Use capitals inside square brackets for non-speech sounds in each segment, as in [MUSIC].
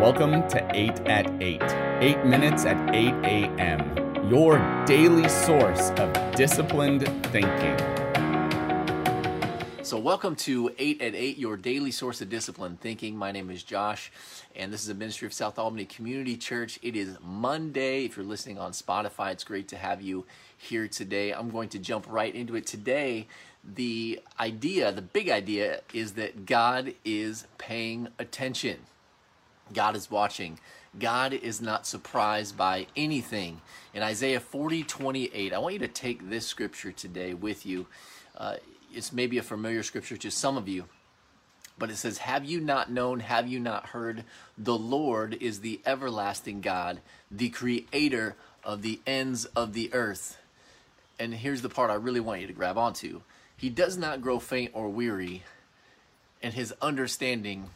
Welcome to 8 at 8, 8 minutes at 8 a.m., your daily source of disciplined thinking. So, welcome to 8 at 8, your daily source of disciplined thinking. My name is Josh, and this is a ministry of South Albany Community Church. It is Monday. If you're listening on Spotify, it's great to have you here today. I'm going to jump right into it today. The idea, the big idea, is that God is paying attention. God is watching. God is not surprised by anything. In Isaiah 40, 28, I want you to take this scripture today with you. Uh, it's maybe a familiar scripture to some of you, but it says, Have you not known, have you not heard? The Lord is the everlasting God, the creator of the ends of the earth. And here's the part I really want you to grab onto He does not grow faint or weary, and his understanding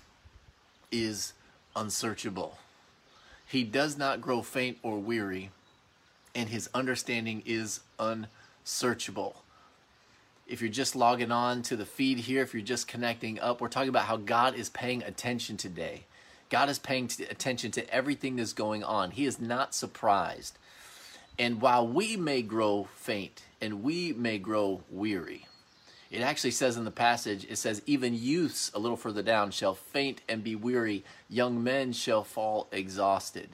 is unsearchable. He does not grow faint or weary, and his understanding is unsearchable. If you're just logging on to the feed here, if you're just connecting up, we're talking about how God is paying attention today. God is paying attention to everything that's going on. He is not surprised. And while we may grow faint and we may grow weary, it actually says in the passage, it says, even youths, a little further down, shall faint and be weary. Young men shall fall exhausted.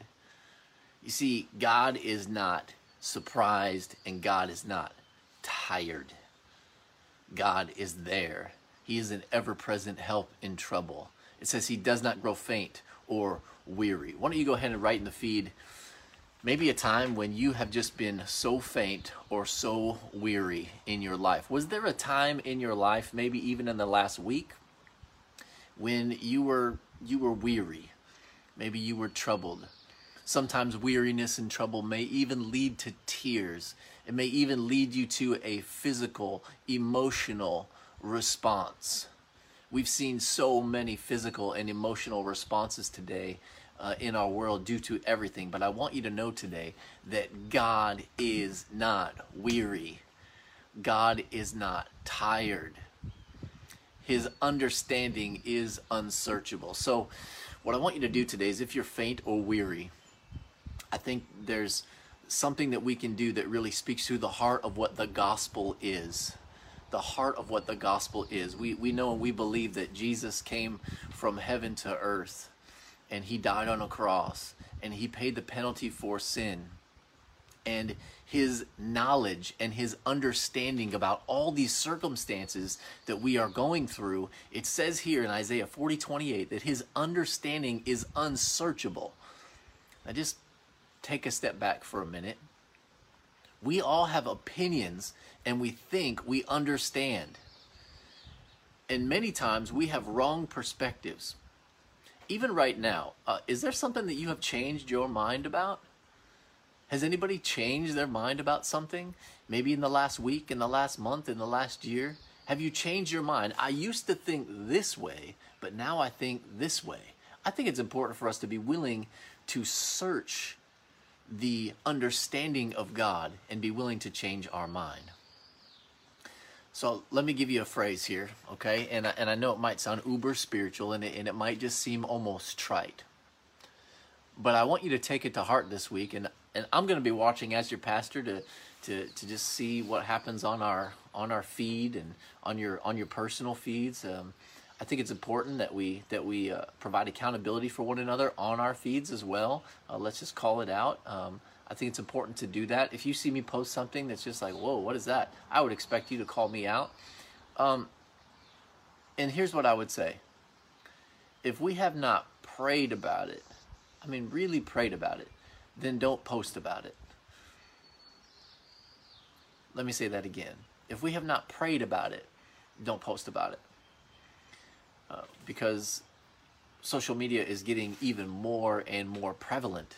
You see, God is not surprised and God is not tired. God is there. He is an ever present help in trouble. It says he does not grow faint or weary. Why don't you go ahead and write in the feed? Maybe a time when you have just been so faint or so weary in your life. Was there a time in your life, maybe even in the last week, when you were you were weary? Maybe you were troubled. Sometimes weariness and trouble may even lead to tears. It may even lead you to a physical, emotional response. We've seen so many physical and emotional responses today uh, in our world due to everything. But I want you to know today that God is not weary, God is not tired. His understanding is unsearchable. So, what I want you to do today is if you're faint or weary, I think there's something that we can do that really speaks to the heart of what the gospel is. The heart of what the gospel is. We, we know and we believe that Jesus came from heaven to earth and he died on a cross and he paid the penalty for sin. And his knowledge and his understanding about all these circumstances that we are going through it says here in isaiah 40 28 that his understanding is unsearchable. Now just take a step back for a minute. We all have opinions and we think we understand. And many times we have wrong perspectives even right now, uh, is there something that you have changed your mind about? Has anybody changed their mind about something? Maybe in the last week, in the last month, in the last year? Have you changed your mind? I used to think this way, but now I think this way. I think it's important for us to be willing to search the understanding of God and be willing to change our mind. So let me give you a phrase here, okay? And I, and I know it might sound uber spiritual and it, and it might just seem almost trite. But I want you to take it to heart this week, and, and I'm going to be watching as your pastor to, to, to just see what happens on our on our feed and on your on your personal feeds. Um, I think it's important that we that we uh, provide accountability for one another on our feeds as well. Uh, let's just call it out. Um, I think it's important to do that. If you see me post something that's just like, whoa, what is that? I would expect you to call me out. Um, and here's what I would say if we have not prayed about it, I mean, really prayed about it, then don't post about it. Let me say that again. If we have not prayed about it, don't post about it. Uh, because social media is getting even more and more prevalent.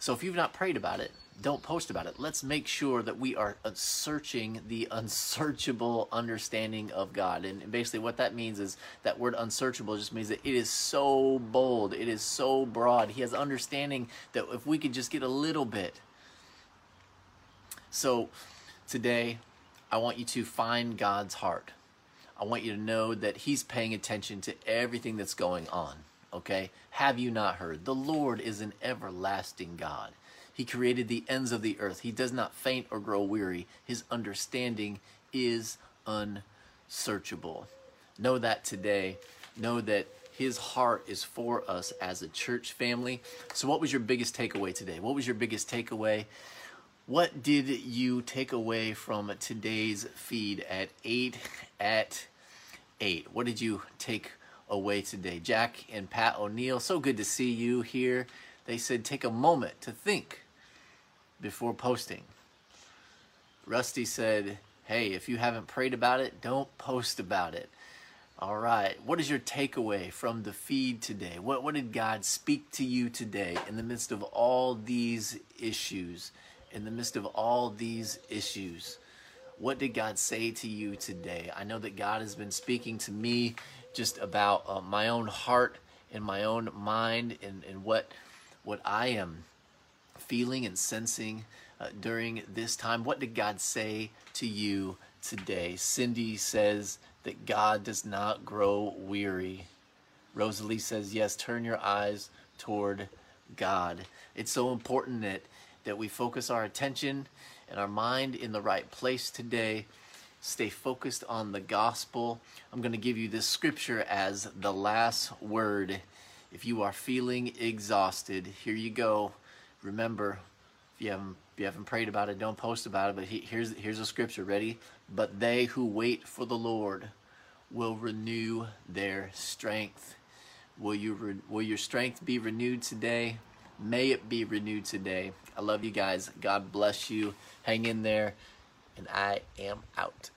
So if you've not prayed about it, don't post about it. Let's make sure that we are searching the [LAUGHS] unsearchable understanding of God. And basically, what that means is that word unsearchable just means that it is so bold, it is so broad. He has understanding that if we could just get a little bit. So today, I want you to find God's heart. I want you to know that He's paying attention to everything that's going on. Okay? Have you not heard? The Lord is an everlasting God. He created the ends of the earth. He does not faint or grow weary. His understanding is unsearchable. Know that today. Know that his heart is for us as a church family. So, what was your biggest takeaway today? What was your biggest takeaway? What did you take away from today's feed at 8 at 8? What did you take away today? Jack and Pat O'Neill, so good to see you here. They said take a moment to think before posting. Rusty said, hey, if you haven't prayed about it, don't post about it. All right. What is your takeaway from the feed today? What, what did God speak to you today in the midst of all these issues? In the midst of all these issues, what did God say to you today? I know that God has been speaking to me just about uh, my own heart and my own mind and, and what, what I am feeling and sensing uh, during this time. What did God say to you today? Cindy says, that God does not grow weary. Rosalie says, yes, turn your eyes toward God. It's so important that, that we focus our attention and our mind in the right place today. Stay focused on the gospel. I'm going to give you this scripture as the last word. If you are feeling exhausted, here you go. Remember, if you haven't if you haven't prayed about it, don't post about it. But here's here's a scripture. Ready? But they who wait for the Lord will renew their strength. Will you re- will your strength be renewed today? May it be renewed today. I love you guys. God bless you. Hang in there, and I am out.